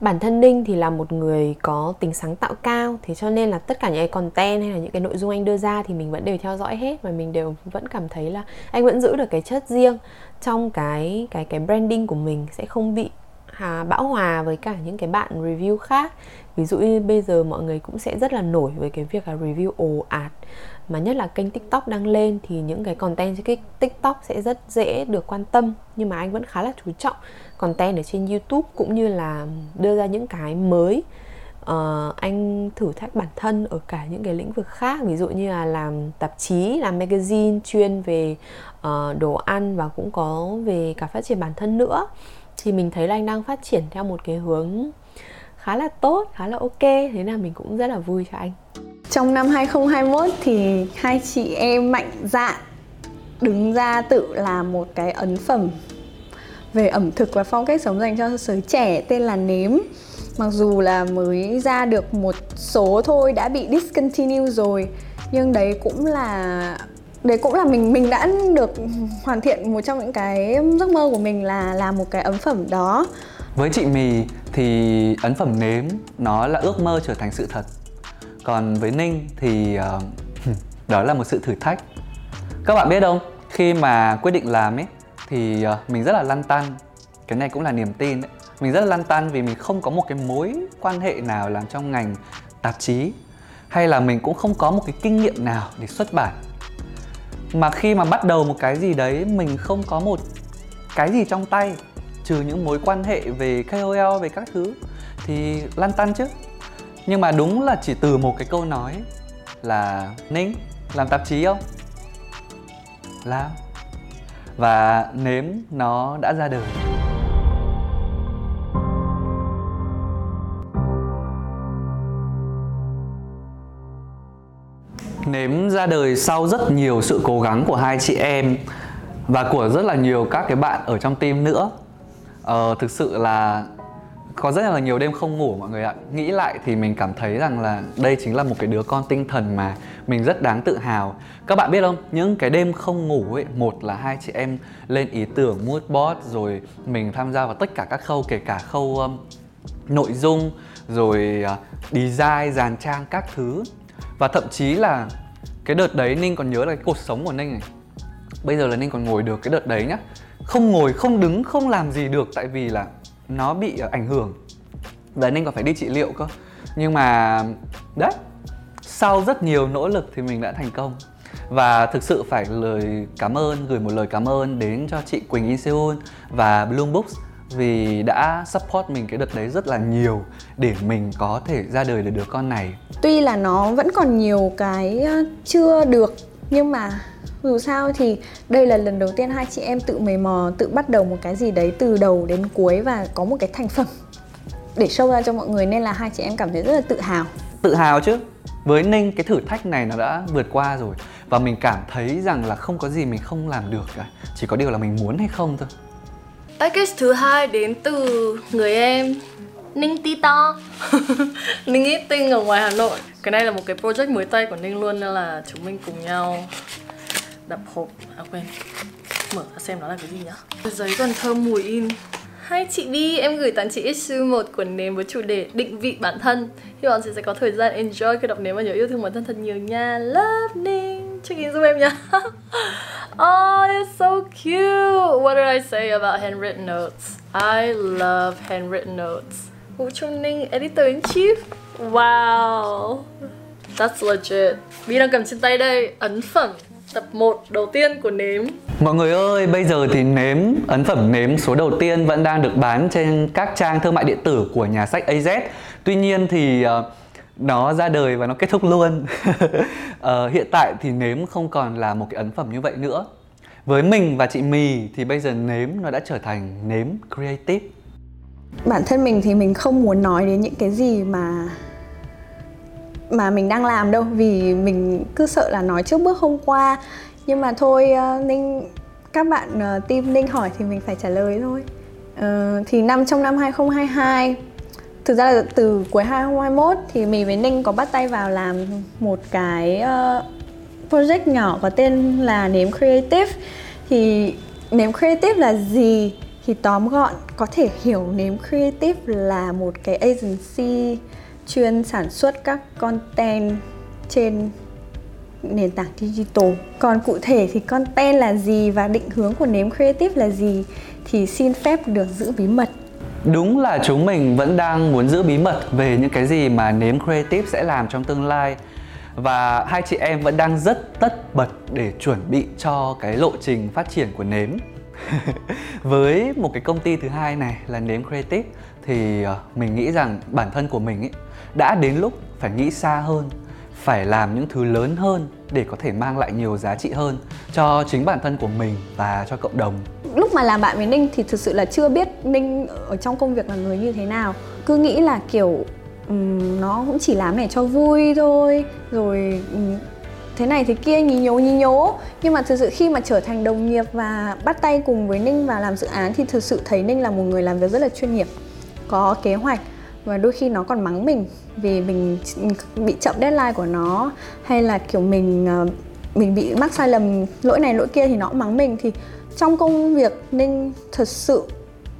bản thân ninh thì là một người có tính sáng tạo cao thế cho nên là tất cả những cái content hay là những cái nội dung anh đưa ra thì mình vẫn đều theo dõi hết và mình đều vẫn cảm thấy là anh vẫn giữ được cái chất riêng trong cái cái cái branding của mình sẽ không bị à, bão hòa với cả những cái bạn review khác. Ví dụ như bây giờ mọi người cũng sẽ rất là nổi với cái việc là review ồ ạt mà nhất là kênh tiktok đăng lên thì những cái content trên cái tiktok sẽ rất dễ được quan tâm nhưng mà anh vẫn khá là chú trọng content ở trên youtube cũng như là đưa ra những cái mới. Uh, anh thử thách bản thân ở cả những cái lĩnh vực khác ví dụ như là làm tạp chí làm magazine chuyên về uh, đồ ăn và cũng có về cả phát triển bản thân nữa. Thì mình thấy là anh đang phát triển theo một cái hướng khá là tốt khá là ok. Thế là mình cũng rất là vui cho anh. Trong năm 2021 thì hai chị em mạnh dạn đứng ra tự làm một cái ấn phẩm về ẩm thực và phong cách sống dành cho giới trẻ tên là nếm. Mặc dù là mới ra được một số thôi đã bị discontinue rồi nhưng đấy cũng là đấy cũng là mình mình đã được hoàn thiện một trong những cái giấc mơ của mình là làm một cái ấn phẩm đó. Với chị mì thì ấn phẩm nếm nó là ước mơ trở thành sự thật. Còn với ninh thì uh, đó là một sự thử thách. Các bạn biết không? Khi mà quyết định làm ấy thì ờ, mình rất là lăn tăn. Cái này cũng là niềm tin đấy. Mình rất là lăn tăn vì mình không có một cái mối quan hệ nào làm trong ngành tạp chí, hay là mình cũng không có một cái kinh nghiệm nào để xuất bản. Mà khi mà bắt đầu một cái gì đấy, mình không có một cái gì trong tay, trừ những mối quan hệ về KOL về các thứ, thì lăn tăn chứ. Nhưng mà đúng là chỉ từ một cái câu nói là, Ninh, làm tạp chí không? Làm. Và nếm nó đã ra đời. Nếm ra đời sau rất nhiều sự cố gắng của hai chị em Và của rất là nhiều các cái bạn ở trong team nữa. Ờ, Thực sự là có rất là nhiều đêm không ngủ mọi người ạ. Nghĩ lại thì mình cảm thấy rằng là đây chính là một cái đứa con tinh thần mà mình rất đáng tự hào. Các bạn biết không? Những cái đêm không ngủ ấy một là hai chị em lên ý tưởng mood board rồi mình tham gia vào tất cả các khâu kể cả khâu um, nội dung rồi uh, design dàn trang các thứ. Và thậm chí là cái đợt đấy ninh còn nhớ là cái cuộc sống của ninh này. Bây giờ là ninh còn ngồi được cái đợt đấy nhá. Không ngồi không đứng không làm gì được tại vì là nó bị ờ, ảnh hưởng. Và nên còn phải đi trị liệu cơ. Nhưng mà, đấy, sau rất nhiều nỗ lực thì mình đã thành công. Và thực sự phải lời cảm ơn, gửi một lời cảm ơn đến cho chị Quỳnh In Seoul và Bloom Books vì đã support mình cái đợt đấy rất là nhiều để mình có thể ra đời được đứa con này. Tuy là nó vẫn còn nhiều cái chưa được, nhưng mà dù sao thì đây là lần đầu tiên hai chị em tự mày mò tự bắt đầu một cái gì đấy từ đầu đến cuối và có một cái thành phẩm để show ra cho mọi người nên là hai chị em cảm thấy rất là tự hào. Tự hào chứ? Với ninh cái thử thách này nó đã vượt qua rồi. Và mình cảm thấy rằng là không có gì mình không làm được cả. Chỉ có điều là mình muốn hay không thôi. Package thứ hai đến từ người em Ninh Tito Ninh Eating ở ngoài Hà Nội. Cái này là một cái project mới tay của Ninh luôn Nên là chúng mình cùng nhau đập hộp. À quên. Mở ra xem nó là cái gì nhá. Giấy còn thơm mùi in. Hai chị đi, em gửi tặng chị issue một cuốn nếm với chủ đề định vị bản thân. Hy vọng chị sẽ có thời gian enjoy khi đọc nếm và nhớ yêu thương bản thân thật nhiều nha. Love Ninh Check in giúp em nha Oh, it's so cute. What did I say about handwritten notes? I love handwritten notes. Vũ Trung Ninh, editor-in-chief Wow. That's legit. Vi đang cầm trên tay đây. Ấn phẩm tập 1 đầu tiên của nếm. Mọi người ơi, bây giờ thì nếm, ấn phẩm nếm số đầu tiên vẫn đang được bán trên các trang thương mại điện tử của nhà sách AZ Tuy nhiên thì uh, nó ra đời và nó kết thúc luôn. Uh, Hiện tại thì nếm không còn là một cái ấn phẩm như vậy nữa. Với mình và chị Mì thì bây giờ nếm nó đã trở thành nếm creative. Bản thân mình thì mình không muốn nói đến những cái gì mà mà mình đang làm đâu vì mình cứ sợ là nói trước bước hôm qua. Nhưng mà thôi uh, ninh các bạn uh, team ninh hỏi thì mình phải trả lời thôi. Uh, thì năm trong năm 2022 thực ra là từ cuối 2021 thì mình với ninh có bắt tay vào làm một cái uh, project nhỏ có tên là nếm creative. Thì nếm creative là gì thì tóm gọn có thể hiểu nếm creative là một cái agency chuyên sản xuất các content trên nền tảng digital. Còn cụ thể thì content là gì và định hướng của nếm creative là gì thì xin phép được giữ bí mật. Đúng là chúng mình vẫn đang muốn giữ bí mật về những cái gì mà nếm creative sẽ làm trong tương lai. Và hai chị em vẫn đang rất tất bật để chuẩn bị cho cái lộ trình phát triển của nếm. Với một cái công ty thứ hai này là nếm creative thì ờ, mình nghĩ rằng bản thân của mình ấy đã đến lúc phải nghĩ xa hơn phải làm những thứ lớn hơn để có thể mang lại nhiều giá trị hơn cho chính bản thân của mình và cho cộng đồng. Lúc mà làm bạn với ninh thì thực sự là chưa biết ninh ở trong công việc là người như thế nào. Cứ nghĩ là kiểu um, nó cũng chỉ làm để cho vui thôi rồi um, thế này thế kia nhí nhố nhí nhố. Nhưng mà thực sự khi mà trở thành đồng nghiệp và bắt tay cùng với ninh và làm dự án thì thực sự thấy ninh là một người làm việc rất là chuyên nghiệp có kế hoạch và đôi khi nó còn mắng mình vì mình bị chậm deadline của nó, hay là kiểu mình ờ, mình bị mắc sai lầm lỗi này lỗi kia thì nó cũng mắng mình. Thì trong công việc ninh thật sự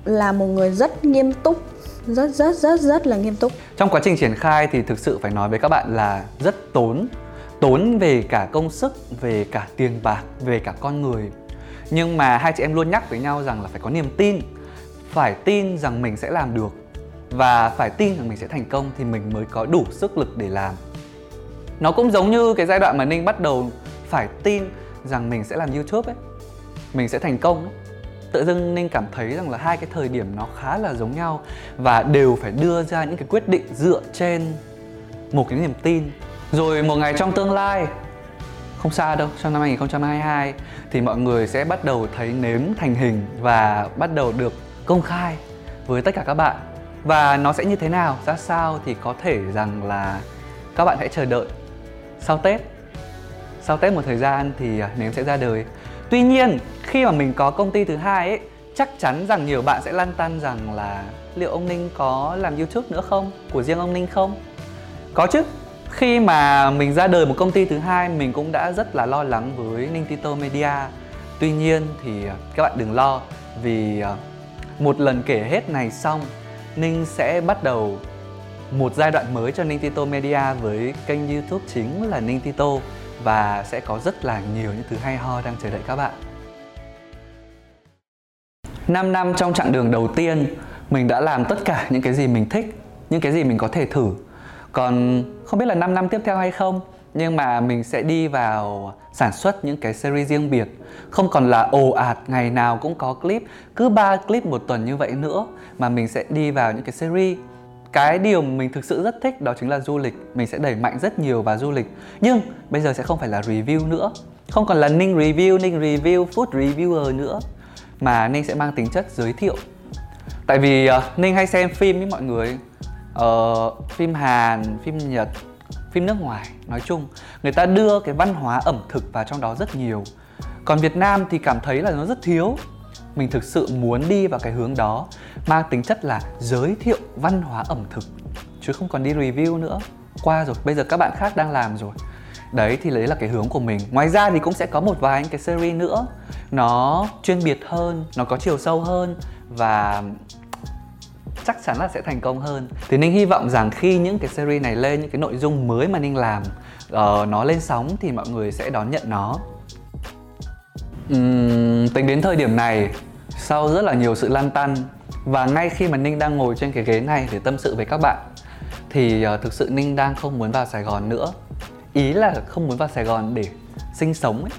là một người rất nghiêm túc, rất rất rất rất là nghiêm túc. Trong quá trình triển khai thì thực sự phải nói với các bạn là rất tốn tốn về cả công sức, về cả tiền bạc, về cả con người. Nhưng mà hai chị em luôn nhắc với nhau rằng là phải có niềm tin, phải tin rằng mình sẽ làm được và phải tin rằng mình sẽ thành công thì mình mới có đủ sức lực để làm. Nó cũng giống như cái giai đoạn mà ninh bắt đầu phải tin rằng mình sẽ làm youtube ấy. Mình sẽ thành công ấy. tự dưng ninh cảm thấy rằng là hai cái thời điểm nó khá là giống nhau và đều phải đưa ra những cái quyết định dựa trên một cái niềm tin. Rồi một ngày trong tương lai, không xa đâu, trong năm 2022 thì mọi người sẽ bắt đầu thấy nếm thành hình và bắt đầu được công khai với tất cả các bạn và nó sẽ như thế nào? Ra sao thì có thể rằng là các bạn hãy chờ đợi. Sau tết sau tết một thời gian thì à, nếm sẽ ra đời. Tuy nhiên, khi mà mình có công ty thứ hai ấy, chắc chắn rằng nhiều bạn sẽ lăn tăn rằng là liệu ông ninh có làm youtube nữa không? Của riêng ông ninh không? Có chứ. Khi mà mình ra đời một công ty thứ hai, mình cũng đã rất là lo lắng với ninh tito media. Tuy nhiên thì à, các bạn đừng lo vì à, một lần kể hết này xong Ninh sẽ bắt đầu một giai đoạn mới cho Ninh Tito Media với kênh YouTube chính là Ninh Tito và sẽ có rất là nhiều những thứ hay ho đang chờ đợi các bạn. 5 năm trong chặng đường đầu tiên, mình đã làm tất cả những cái gì mình thích, những cái gì mình có thể thử. Còn không biết là 5 năm tiếp theo hay không, nhưng mà mình sẽ đi vào sản xuất những cái series riêng biệt không còn là ồ ạt ngày nào cũng có clip cứ ba clip một tuần như vậy nữa mà mình sẽ đi vào những cái series. Cái điều mình thực sự rất thích đó chính là du lịch. Mình sẽ đẩy mạnh rất nhiều vào du lịch. Nhưng bây giờ sẽ không phải là review nữa. Không còn là ninh review ninh review food reviewer nữa. Mà ninh sẽ mang tính chất giới thiệu. Tại vì uh, ninh hay xem phim với mọi người. Uh, phim hàn phim nhật phim nước ngoài nói chung. Người ta đưa cái văn hóa ẩm thực vào trong đó rất nhiều. Còn việt nam thì cảm thấy là nó rất thiếu mình thực sự muốn đi vào cái hướng đó mang tính chất là giới thiệu văn hóa ẩm thực chứ không còn đi review nữa. Qua rồi bây giờ các bạn khác đang làm rồi. Đấy thì đấy là cái hướng của mình. Ngoài ra thì cũng sẽ có một vài những cái series nữa. Nó chuyên biệt hơn nó có chiều sâu hơn và chắc chắn là sẽ thành công hơn. Thì ninh hy vọng rằng khi những cái series này lên những cái nội dung mới mà ninh làm uh, nó lên sóng thì mọi người sẽ đón nhận nó. Uhm, tính đến thời điểm này sau rất là nhiều sự lăn tăn và ngay khi mà ninh đang ngồi trên cái ghế này để tâm sự với các bạn thì uh, thực sự ninh đang không muốn vào sài gòn nữa. Ý là không muốn vào sài gòn để sinh sống ấy.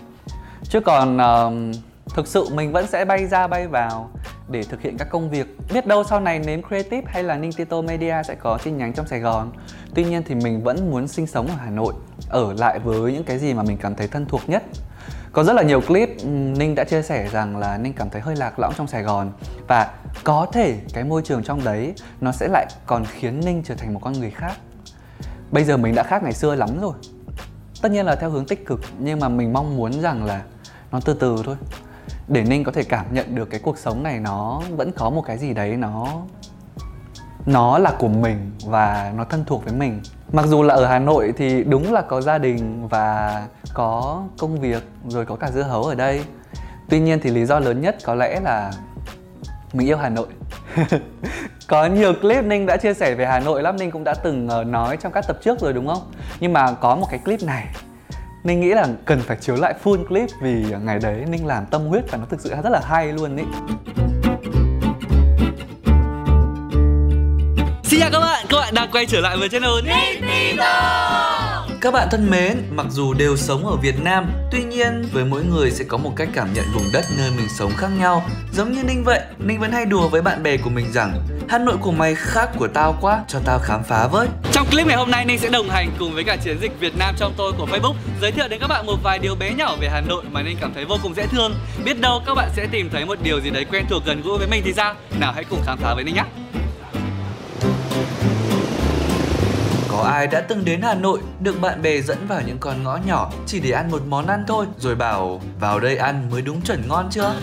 Chứ còn uh, thực sự mình vẫn sẽ bay ra bay vào để thực hiện các công việc. Biết đâu sau này nếm creative hay là ninh tito media sẽ có chi nhánh trong sài gòn. Tuy nhiên thì mình vẫn muốn sinh sống ở hà nội ở lại với những cái gì mà mình cảm thấy thân thuộc nhất có rất là nhiều clip ừ, ninh đã chia sẻ rằng là ninh cảm thấy hơi lạc lõng trong sài gòn. Và có thể cái môi trường trong đấy nó sẽ lại còn khiến ninh trở thành một con người khác. Bây giờ mình đã khác ngày xưa lắm rồi. Tất nhiên là theo hướng tích cực, nhưng mà mình mong muốn rằng là nó từ từ thôi. Để ninh có thể cảm nhận được cái cuộc sống này nó vẫn có một cái gì đấy, nó nó là của mình và nó thân thuộc với mình mặc dù là ở hà nội thì đúng là có gia đình và có công việc, rồi có cả dưa hấu ở đây. Tuy nhiên thì lý do lớn nhất có lẽ là mình yêu Hà Nội. Có nhiều clip Ninh đã chia sẻ về Hà Nội lắm, Ninh cũng đã từng ờ, nói trong các tập trước rồi đúng không? Nhưng mà có một cái clip này, Ninh nghĩ là cần phải chiếu lại full clip vì ngày đấy Ninh làm tâm huyết và nó thực sự rất là hay luôn ý. Xin chào các bạn, các bạn đang quay trở lại với channel các bạn thân mến, mặc dù đều sống ở Việt Nam, tuy nhiên với mỗi người sẽ có một cách cảm nhận vùng đất nơi mình sống khác nhau. Giống như Ninh vậy, Ninh vẫn hay đùa với bạn bè của mình rằng Hà Nội của mày khác của tao quá, cho tao khám phá với. Trong clip ngày hôm nay Ninh sẽ đồng hành cùng với cả chiến dịch Việt Nam trong tôi của Facebook giới thiệu đến các bạn một vài điều bé nhỏ về Hà Nội mà Ninh cảm thấy vô cùng dễ thương. Biết đâu các bạn sẽ tìm thấy một điều gì đấy quen thuộc gần gũi với mình thì sao? Nào hãy cùng khám phá với Ninh nhé. Có ai đã từng đến Hà Nội được bạn bè dẫn vào những con ngõ nhỏ chỉ để ăn một món ăn thôi rồi bảo vào đây ăn mới đúng chuẩn ngon chưa?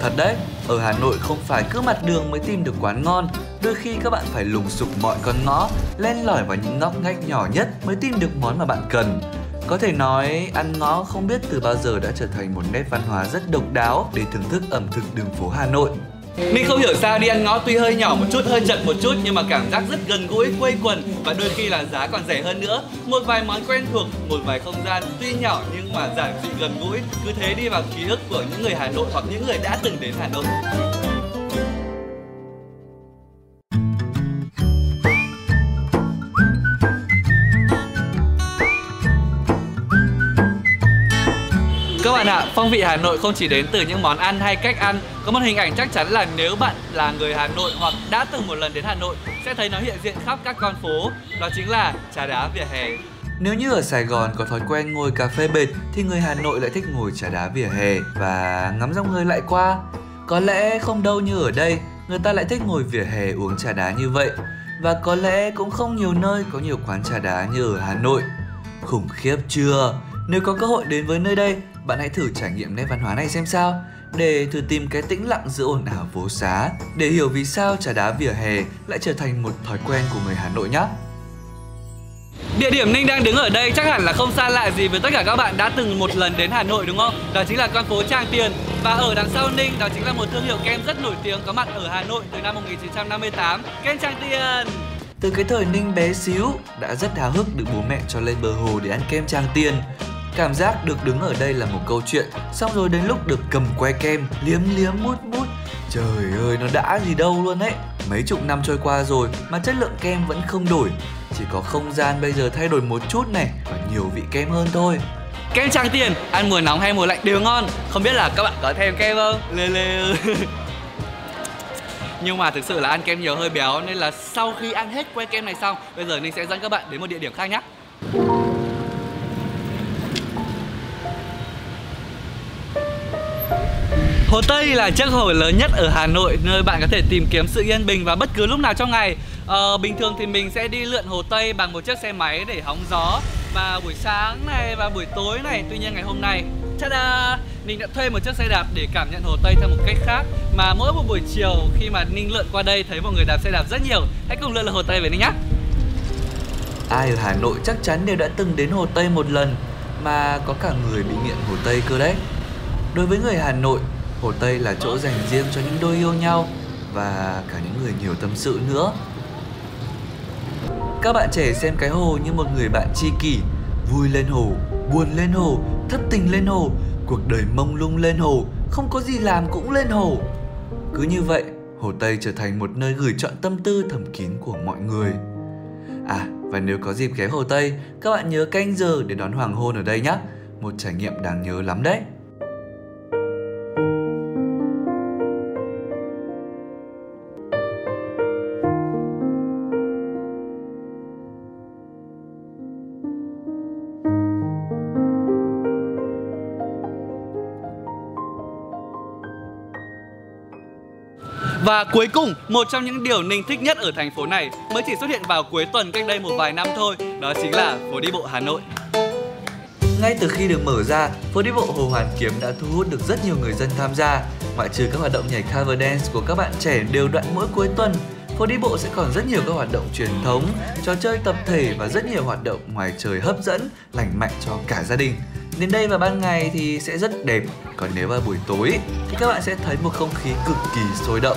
Thật đấy, ở Hà Nội không phải cứ mặt đường mới tìm được quán ngon Đôi khi các bạn phải lùng sục mọi con ngõ Len lỏi vào những ngóc ngách nhỏ nhất mới tìm được món mà bạn cần có thể nói ăn ngõ không biết từ bao giờ đã trở thành một nét văn hóa rất độc đáo để thưởng thức ẩm thực đường phố Hà Nội. Mình không hiểu sao đi ăn ngõ tuy hơi nhỏ một chút, hơi chật một chút nhưng mà cảm giác rất gần gũi, quây quần và đôi khi là giá còn rẻ hơn nữa. Một vài món quen thuộc, một vài không gian tuy nhỏ nhưng mà giản dị gần gũi. Cứ thế đi vào ký ức của những người Hà Nội hoặc những người đã từng đến Hà Nội. Phong vị Hà Nội không chỉ đến từ những món ăn hay cách ăn Có một hình ảnh chắc chắn là nếu bạn là người Hà Nội hoặc đã từng một lần đến Hà Nội Sẽ thấy nó hiện diện khắp các con phố Đó chính là trà đá vỉa hè nếu như ở Sài Gòn có thói quen ngồi cà phê bệt thì người Hà Nội lại thích ngồi trà đá vỉa hè và ngắm dòng người lại qua. Có lẽ không đâu như ở đây, người ta lại thích ngồi vỉa hè uống trà đá như vậy. Và có lẽ cũng không nhiều nơi có nhiều quán trà đá như ở Hà Nội. Khủng khiếp chưa? Nếu có cơ hội đến với nơi đây, bạn hãy thử trải nghiệm nét văn hóa này xem sao. Để thử tìm cái tĩnh lặng giữa ồn ào phố xá. Để hiểu vì sao trà đá vỉa hè lại trở thành một thói quen của người Hà Nội nhé. Địa điểm Ninh đang đứng ở đây chắc hẳn là không xa lạ gì với tất cả các bạn đã từng một lần đến Hà Nội đúng không? Đó chính là con phố Trang Tiền. Và ở đằng sau Ninh đó chính là một thương hiệu kem rất nổi tiếng có mặt ở Hà Nội từ năm 1958 Kem Trang Tiền! Từ cái thời Ninh bé xíu đã rất háo hức được bố mẹ cho lên bờ hồ để ăn kem Trang Tiền Cảm giác được đứng ở đây là một câu chuyện Xong rồi đến lúc được cầm que kem Liếm liếm mút mút. Trời ơi nó đã gì đâu luôn ấy. Mấy chục năm trôi qua rồi mà chất lượng kem vẫn không đổi. Chỉ có không gian bây giờ thay đổi một chút này Và nhiều vị kem hơn thôi. Kem Trang Tiền, ăn mùa nóng hay mùa lạnh đều ngon. Không biết là các bạn có thèm kem không? Lê lê Nhưng mà thực sự là ăn kem nhiều hơi béo Nên là sau khi ăn hết que kem này xong Bây giờ Ninh sẽ dẫn các bạn đến một địa điểm khác nhé Hồ Tây là chiếc hồ lớn nhất ở Hà Nội nơi bạn có thể tìm kiếm sự yên bình vào bất cứ lúc nào trong ngày. Ờ, bình thường thì mình sẽ đi lượn Hồ Tây bằng một chiếc xe máy để hóng gió và buổi sáng này và buổi tối này. Tuy nhiên ngày hôm nay, ta-da, Ninh đã thuê một chiếc xe đạp để cảm nhận Hồ Tây theo một cách khác. Mà mỗi một buổi chiều khi mà Ninh lượn qua đây thấy mọi người đạp xe đạp rất nhiều. Hãy cùng lượn là Hồ Tây với Ninh nhé. Ai ở Hà Nội chắc chắn đều đã từng đến Hồ Tây một lần mà có cả người bị nghiện Hồ Tây cơ đấy. Đối với người Hà Nội, Hồ Tây là chỗ dành riêng cho những đôi yêu nhau và cả những người nhiều tâm sự nữa. Các bạn trẻ xem cái hồ như một người bạn tri kỷ, vui lên hồ, buồn lên hồ, thất tình lên hồ, cuộc đời mông lung lên hồ, không có gì làm cũng lên hồ. Cứ như vậy, Hồ Tây trở thành một nơi gửi chọn tâm tư thầm kín của mọi người. À, và nếu có dịp ghé Hồ Tây, các bạn nhớ canh giờ để đón hoàng hôn ở đây nhé. Một trải nghiệm đáng nhớ lắm đấy. Và cuối cùng, một trong những điều Ninh thích nhất ở thành phố này mới chỉ xuất hiện vào cuối tuần cách đây một vài năm thôi, đó chính là phố đi bộ Hà Nội. Ngay từ khi được mở ra, phố đi bộ Hồ Hoàn Kiếm đã thu hút được rất nhiều người dân tham gia. Ngoại trừ các hoạt động nhảy cover dance của các bạn trẻ đều đoạn mỗi cuối tuần, phố đi bộ sẽ còn rất nhiều các hoạt động truyền thống, trò chơi tập thể và rất nhiều hoạt động ngoài trời hấp dẫn, lành mạnh cho cả gia đình. Đến đây vào ban ngày thì sẽ rất đẹp, còn nếu vào buổi tối thì các bạn sẽ thấy một không khí cực kỳ sôi động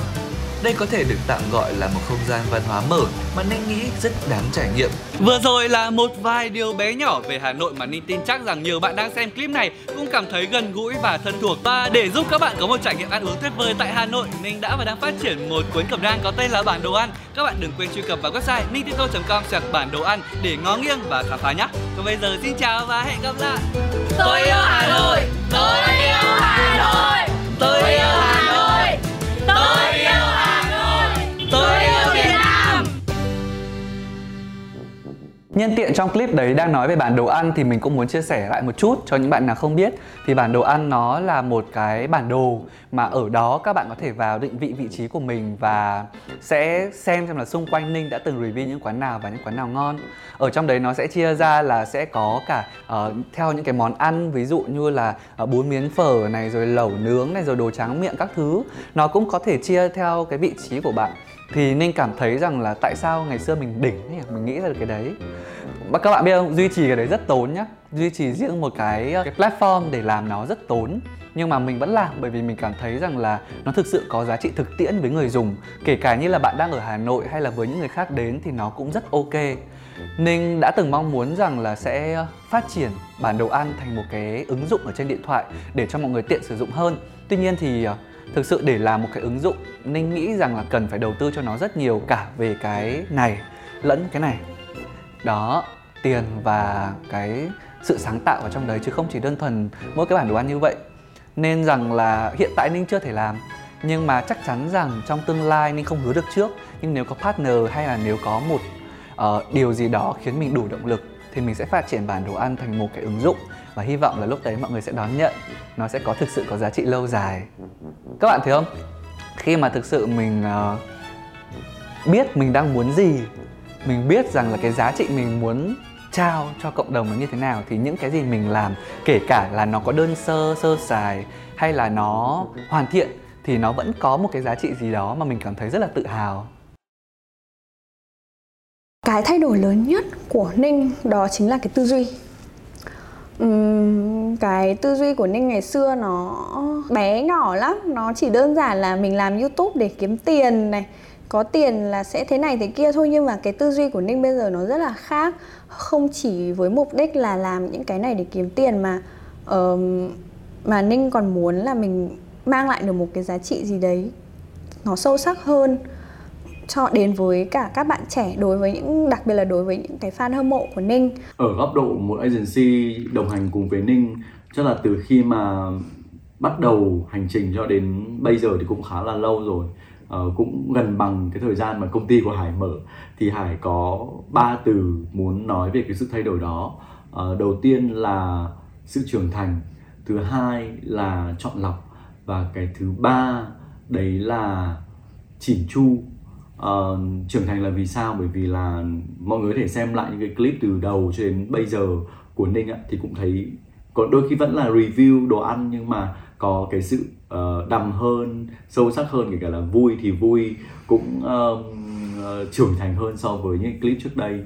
đây có thể được tạm gọi là một không gian văn hóa mở mà Ninh nghĩ rất đáng trải nghiệm. Vừa rồi là một vài điều bé nhỏ về Hà Nội mà Ninh tin chắc rằng nhiều bạn đang xem clip này cũng cảm thấy gần gũi và thân thuộc. Và để giúp các bạn có một trải nghiệm ăn uống tuyệt vời tại Hà Nội, Ninh đã và đang phát triển một cuốn cẩm nang có tên là bản đồ ăn. Các bạn đừng quên truy cập vào website ninhtito.com sạc bản đồ ăn để ngó nghiêng và khám phá nhé. Còn bây giờ xin chào và hẹn gặp lại. Tôi yêu Hà Nội, tôi yêu Hà Nội, tôi yêu Nhân tiện trong clip đấy đang nói về bản đồ ăn thì mình cũng muốn chia sẻ lại một chút cho những bạn nào không biết thì bản đồ ăn nó là một cái bản đồ mà ở đó các bạn có thể vào định vị vị trí của mình và sẽ xem xem là xung quanh Ninh đã từng review những quán nào và những quán nào ngon. Ở trong đấy nó sẽ chia ra là sẽ có cả uh, theo những cái món ăn ví dụ như là uh, bún miến phở này rồi lẩu nướng này rồi đồ tráng miệng các thứ. Nó cũng có thể chia theo cái vị trí của bạn thì Ninh cảm thấy rằng là tại sao ngày xưa mình đỉnh ấy, mình nghĩ ra được cái đấy. Mà các bạn biết không duy trì cái đấy rất tốn nhá. Duy trì riêng một cái ờ, cái platform để làm nó rất tốn. Nhưng mà mình vẫn làm bởi vì mình cảm thấy rằng là nó thực sự có giá trị thực tiễn với người dùng. Kể cả như là bạn đang ở Hà Nội hay là với những người khác đến thì nó cũng rất ok. Ninh đã từng mong muốn rằng là sẽ phát triển bản đồ ăn thành một cái ứng dụng ở trên điện thoại để cho mọi người tiện sử dụng hơn. Tuy nhiên thì ờ, thực sự để làm một cái ứng dụng ninh nghĩ rằng là cần phải đầu tư cho nó rất nhiều cả về cái này lẫn cái này. Đó tiền và cái sự sáng tạo ở trong đấy chứ không chỉ đơn thuần mỗi cái bản đồ ăn như vậy. Nên rằng là hiện tại ninh chưa thể làm nhưng mà chắc chắn rằng trong tương lai ninh không hứa được trước. Nhưng nếu có partner hay là nếu có một uh, điều gì đó khiến mình đủ động lực thì mình sẽ phát triển bản đồ ăn thành một cái ứng dụng. Và hy vọng là lúc đấy mọi người sẽ đón nhận nó sẽ có thực sự có giá trị lâu dài các bạn thấy không? Khi mà thực sự mình uh, biết mình đang muốn gì mình biết rằng là cái giá trị mình muốn trao cho cộng đồng là như thế nào thì những cái gì mình làm kể cả là nó có đơn sơ sơ sài hay là nó hoàn thiện thì nó vẫn có một cái giá trị gì đó mà mình cảm thấy rất là tự hào. Cái thay đổi lớn nhất của ninh đó chính là cái tư duy. Ừm, cái tư duy của ninh ngày xưa nó bé nhỏ lắm. Nó chỉ đơn giản là mình làm youtube để kiếm tiền này có tiền là sẽ thế này thế kia thôi nhưng mà cái tư duy của ninh bây giờ nó rất là khác. Không chỉ với mục đích là làm những cái này để kiếm tiền mà uh, mà ninh còn muốn là mình mang lại được một cái giá trị gì đấy nó sâu sắc hơn cho đến với cả các bạn trẻ đối với những đặc biệt là đối với những cái fan hâm mộ của Ninh. Ở góc độ một agency đồng hành cùng với Ninh chắc là từ khi mà bắt đầu hành trình cho đến bây giờ thì cũng khá là lâu rồi. Uh, cũng gần bằng cái thời gian mà công ty của Hải mở thì Hải có ba từ muốn nói về cái sự thay đổi đó. Uh, đầu tiên là sự trưởng thành, thứ hai là chọn lọc và cái thứ ba đấy là chỉn chu uh, trưởng thành là vì sao? Bởi vì là mọi người có thể xem lại những cái clip từ đầu cho đến bây giờ của ninh ạ thì cũng thấy có đôi khi vẫn là review đồ ăn nhưng mà có cái sự uh, đầm hơn sâu sắc hơn kể cả là vui thì vui cũng uh, uh, trưởng thành hơn so với những clip trước đây.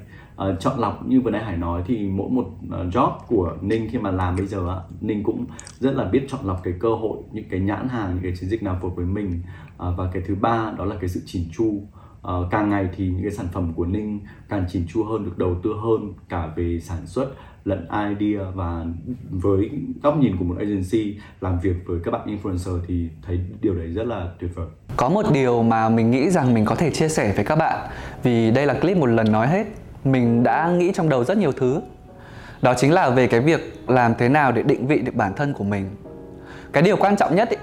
Uh, chọn lọc như vừa nãy hải nói thì mỗi một uh, job của ninh khi mà làm bây giờ á ninh cũng rất là biết chọn lọc cái cơ hội những cái nhãn hàng những cái chiến dịch nào phù hợp với mình. Uh, và cái thứ ba đó là cái sự chỉn chu uh, càng ngày thì những cái sản phẩm của ninh càng chỉn chu hơn được đầu tư hơn cả về sản xuất lẫn idea và với góc nhìn của một agency làm việc với các bạn influencer thì thấy điều đấy rất là tuyệt vời. Có một điều mà mình nghĩ rằng mình có thể chia sẻ với các bạn vì đây là clip một lần nói hết. Mình đã nghĩ trong đầu rất nhiều thứ. Đó chính là về cái việc làm thế nào để định vị được bản thân của mình. Cái điều quan trọng nhất ý,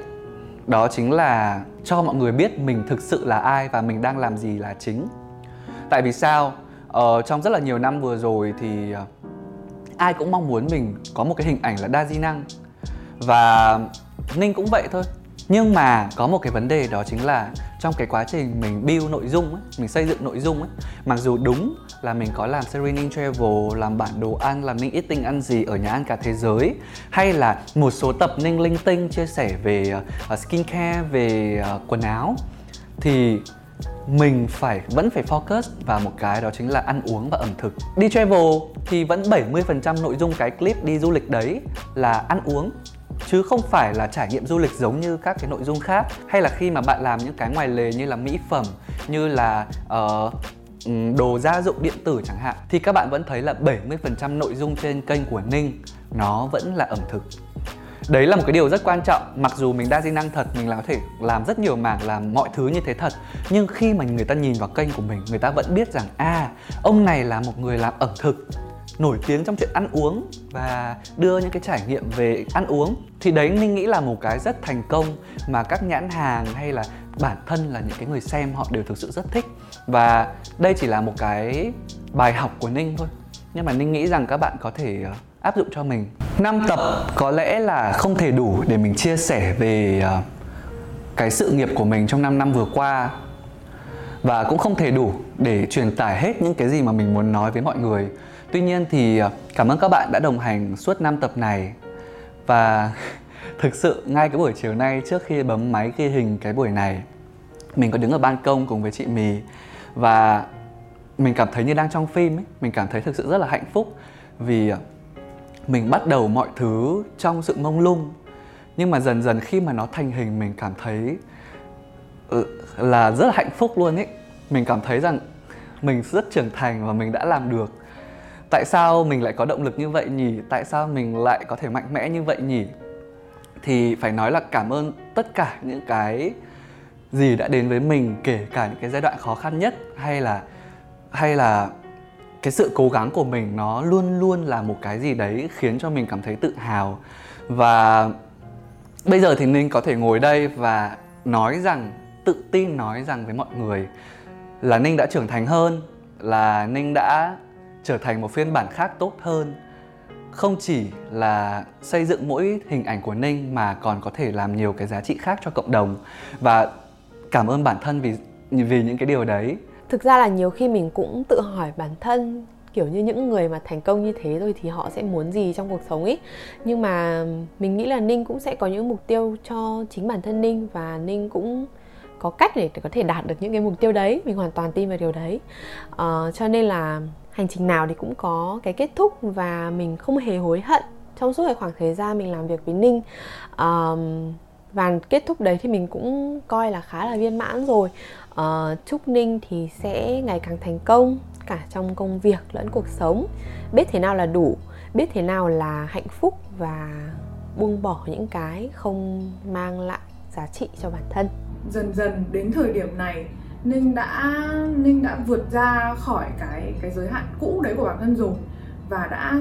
đó chính là cho mọi người biết mình thực sự là ai và mình đang làm gì là chính. Tại vì sao? Ờ, trong rất là nhiều năm vừa rồi thì ờ, ai cũng mong muốn mình có một cái hình ảnh là đa di năng và ninh cũng vậy thôi nhưng mà có một cái vấn đề đó chính là trong cái quá trình mình build nội dung ấy, mình xây dựng nội dung ấy, mặc dù đúng là mình có làm Serening Travel, làm bản đồ ăn, làm Ninh Eating ăn gì ở nhà ăn cả thế giới hay là một số tập Ninh Linh Tinh chia sẻ về uh, skincare, về uh, quần áo thì mình phải vẫn phải focus vào một cái đó chính là ăn uống và ẩm thực. Đi travel thì vẫn 70% nội dung cái clip đi du lịch đấy là ăn uống chứ không phải là trải nghiệm du lịch giống như các cái nội dung khác hay là khi mà bạn làm những cái ngoài lề như là mỹ phẩm như là uh, đồ gia dụng điện tử chẳng hạn thì các bạn vẫn thấy là 70% nội dung trên kênh của Ninh nó vẫn là ẩm thực. Đấy là một cái điều rất quan trọng mặc dù mình đa di năng thật mình là có thể làm rất nhiều mảng làm mọi thứ như thế thật nhưng khi mà người ta nhìn vào kênh của mình người ta vẫn biết rằng à ông này là một người làm ẩm thực nổi tiếng trong chuyện ăn uống và đưa những cái trải nghiệm về ăn uống, thì đấy ninh nghĩ là một cái rất thành công mà các nhãn hàng hay là bản thân là những cái người xem họ đều thực sự rất thích. Và đây chỉ là một cái bài học của ninh thôi. Nhưng mà ninh nghĩ rằng các bạn có thể ờ, áp dụng cho mình. Năm tập có lẽ là không thể đủ để mình chia sẻ về ờ, cái sự nghiệp của mình trong 5 năm vừa qua. Và cũng không thể đủ để truyền tải hết những cái gì mà mình muốn nói với mọi người. Tuy nhiên thì ờ, cảm ơn các bạn đã đồng hành suốt 5 tập này. Và thực sự ngay cái buổi chiều nay trước khi bấm máy ghi hình cái buổi này, Mình có đứng ở ban công cùng với chị Mì. Và mình cảm thấy như đang trong phim ấy, Mình cảm thấy thực sự rất là hạnh phúc Vì ờ, mình bắt đầu mọi thứ trong sự mông lung. Nhưng mà dần dần khi mà nó thành hình, mình cảm thấy ừ, là rất là hạnh phúc luôn ấy. Mình cảm thấy rằng mình rất trưởng thành và mình đã làm được tại sao mình lại có động lực như vậy nhỉ? Tại sao mình lại có thể mạnh mẽ như vậy nhỉ? Thì phải nói là cảm ơn tất cả những cái gì đã đến với mình, kể cả những cái giai đoạn khó khăn nhất, hay là hay là cái sự cố gắng của mình, nó luôn luôn là một cái gì đấy khiến cho mình cảm thấy tự hào. Và bây giờ thì ninh có thể ngồi đây và nói rằng, tự tin nói rằng với mọi người là ninh đã trưởng thành hơn, là ninh đã trở thành một phiên bản khác tốt hơn. Không chỉ là xây dựng mỗi hình ảnh của ninh mà còn có thể làm nhiều cái giá trị khác cho cộng đồng. Và cảm ơn bản thân vì vì những cái điều đấy. Thực ra là nhiều khi mình cũng tự hỏi bản thân kiểu như những người mà thành công như thế rồi thì họ sẽ muốn gì trong cuộc sống ấy. Nhưng mà mình nghĩ là ninh cũng sẽ có những mục tiêu cho chính bản thân ninh và ninh cũng có cách để có thể đạt được những cái mục tiêu đấy. Mình hoàn toàn tin vào điều đấy. Uh, cho nên là hành trình nào thì cũng có cái kết thúc và mình không hề hối hận. Trong suốt cái khoảng thời gian mình làm việc với ninh um, và kết thúc đấy thì mình cũng coi là khá là viên mãn rồi. Uh, chúc ninh thì sẽ ngày càng thành công cả trong công việc lẫn cuộc sống. Biết thế nào là đủ biết thế nào là hạnh phúc và buông bỏ những cái không mang lại giá trị cho bản thân. Dần dần đến thời điểm này ninh đã ninh đã vượt ra khỏi cái cái giới hạn cũ đấy của bản thân rồi và đã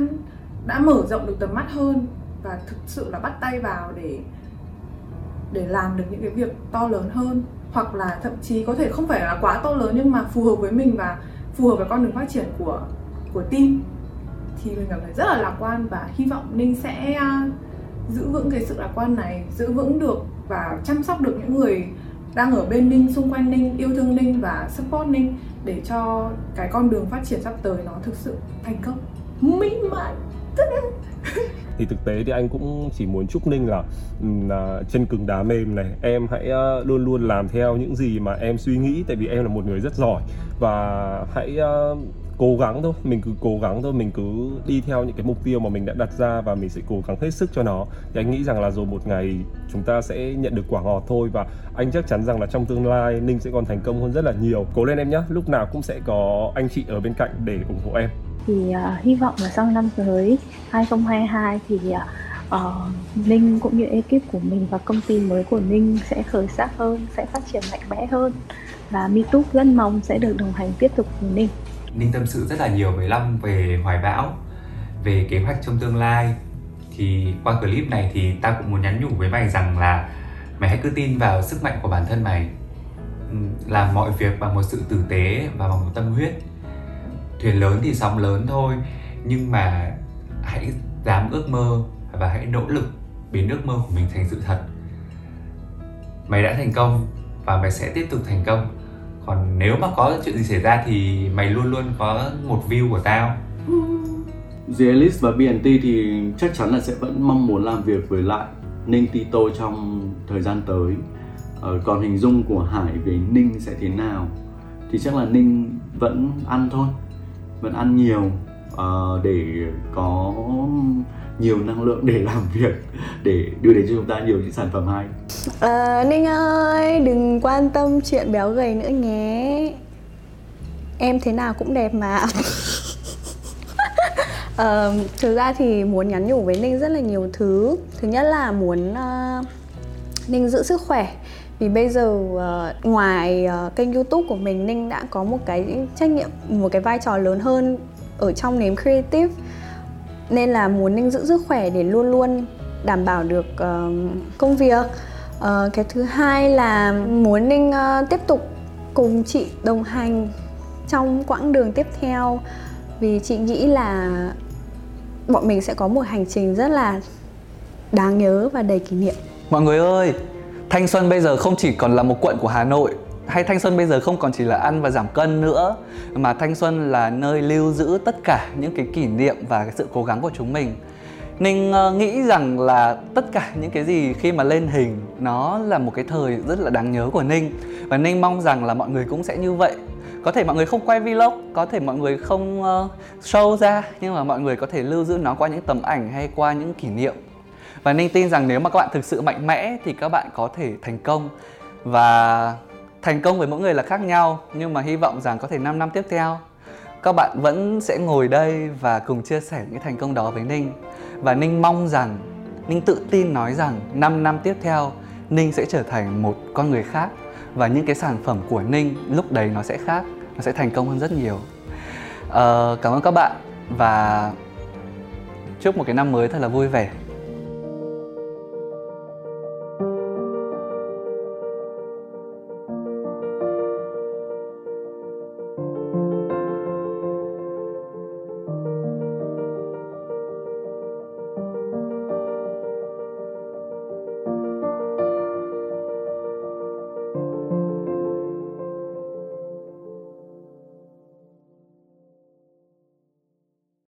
đã mở rộng được tầm mắt hơn và thực sự là bắt tay vào để để làm được những cái việc to lớn hơn. Hoặc là thậm chí có thể không phải là quá to lớn nhưng mà phù hợp với mình và phù hợp với con đường phát triển của của team. Thì mình cảm thấy rất là lạc quan và hy vọng ninh sẽ à, giữ vững cái sự lạc quan này, giữ vững được và chăm sóc được những người đang ở bên Ninh, xung quanh Ninh, yêu thương Ninh và support Ninh để cho cái con đường phát triển sắp tới nó thực sự thành công. Mỹ mãn. Thì thực tế thì anh cũng chỉ muốn chúc Ninh là, ừ, là chân cứng đá mềm này. Em hãy ờ, luôn luôn làm theo những gì mà em suy nghĩ tại vì em là một người rất giỏi. Và hãy uh, cố gắng thôi mình cứ cố gắng thôi mình cứ đi theo những cái mục tiêu mà mình đã đặt ra và mình sẽ cố gắng hết sức cho nó. Thì anh nghĩ rằng là rồi một ngày chúng ta sẽ nhận được quả ngọt thôi và anh chắc chắn rằng là trong tương lai ninh sẽ còn thành công hơn rất là nhiều. Cố lên em nhé lúc nào cũng sẽ có anh chị ở bên cạnh để ủng hộ em. Thì uh, hy vọng là sau năm tới 2022 thì uh, uh, Ninh cũng như ekip của mình và công ty mới của Ninh sẽ khởi sắc hơn, sẽ phát triển mạnh mẽ hơn và MeToo rất mong sẽ được đồng hành tiếp tục cùng Ninh. Ninh tâm sự rất là nhiều với Long về hoài bão, về kế hoạch trong tương lai. Thì qua clip này thì ta cũng muốn nhắn nhủ với mày rằng là mày hãy cứ tin vào sức mạnh của bản thân mày. Ừ, làm mọi việc bằng một sự tử tế và bằng một tâm huyết. Thuyền lớn thì sóng lớn thôi, nhưng mà hãy dám ước mơ và hãy nỗ lực biến ước mơ của mình thành sự thật. Mày đã thành công và mày sẽ tiếp tục thành công còn nếu mà có chuyện gì xảy ra thì mày luôn luôn có một view của tao. Zelis và BNT thì chắc chắn là sẽ vẫn mong muốn làm việc với lại Ninh Tito trong thời gian tới. Ờ, còn hình dung của Hải về Ninh sẽ thế nào thì chắc là Ninh vẫn ăn thôi vẫn ăn nhiều uh, để có nhiều năng lượng để làm việc để đưa đến cho chúng ta nhiều những sản phẩm hay. À, Ninh ơi đừng quan tâm chuyện béo gầy nữa nhé. Em thế nào cũng đẹp mà. À, thực ra thì muốn nhắn nhủ với ninh rất là nhiều thứ. Thứ nhất là muốn uh, ninh giữ sức khỏe. Vì bây giờ uh, ngoài uh, kênh youtube của mình ninh đã có một cái trách nhiệm một cái vai trò lớn hơn ở trong nếm creative nên là muốn ninh giữ sức khỏe để luôn luôn đảm bảo được uh, công việc. Uh, cái thứ hai là muốn ninh uh, ờ, tiếp tục cùng chị đồng hành trong quãng đường tiếp theo. Vì chị nghĩ là bọn mình sẽ có một hành trình rất là đáng nhớ và đầy kỷ niệm. Mọi người ơi thanh xuân bây giờ không chỉ còn là một quận của hà nội hay thanh xuân bây giờ không còn chỉ là ăn và giảm cân nữa, mà thanh xuân là nơi lưu giữ tất cả những cái kỷ niệm và cái sự cố gắng của chúng mình. Ninh ờ, nghĩ rằng là tất cả những cái gì khi mà lên hình, nó là một cái thời rất là đáng nhớ của Ninh. Và Ninh mong rằng là mọi người cũng sẽ như vậy. Có thể mọi người không quay vlog, có thể mọi người không ờ, show ra, nhưng mà mọi người có thể lưu giữ nó qua những tấm ảnh hay qua những kỷ niệm. Và ninh tin rằng nếu mà các bạn thực sự mạnh mẽ thì các bạn có thể thành công. Và thành công với mỗi người là khác nhau nhưng mà hy vọng rằng có thể 5 năm tiếp theo các bạn vẫn sẽ ngồi đây và cùng chia sẻ những thành công đó với Ninh. Và Ninh mong rằng Ninh tự tin nói rằng 5 năm tiếp theo Ninh sẽ trở thành một con người khác và những cái sản phẩm của Ninh lúc đấy nó sẽ khác nó sẽ thành công hơn rất nhiều. Uh, cảm ơn các bạn và chúc một cái năm mới thật là vui vẻ.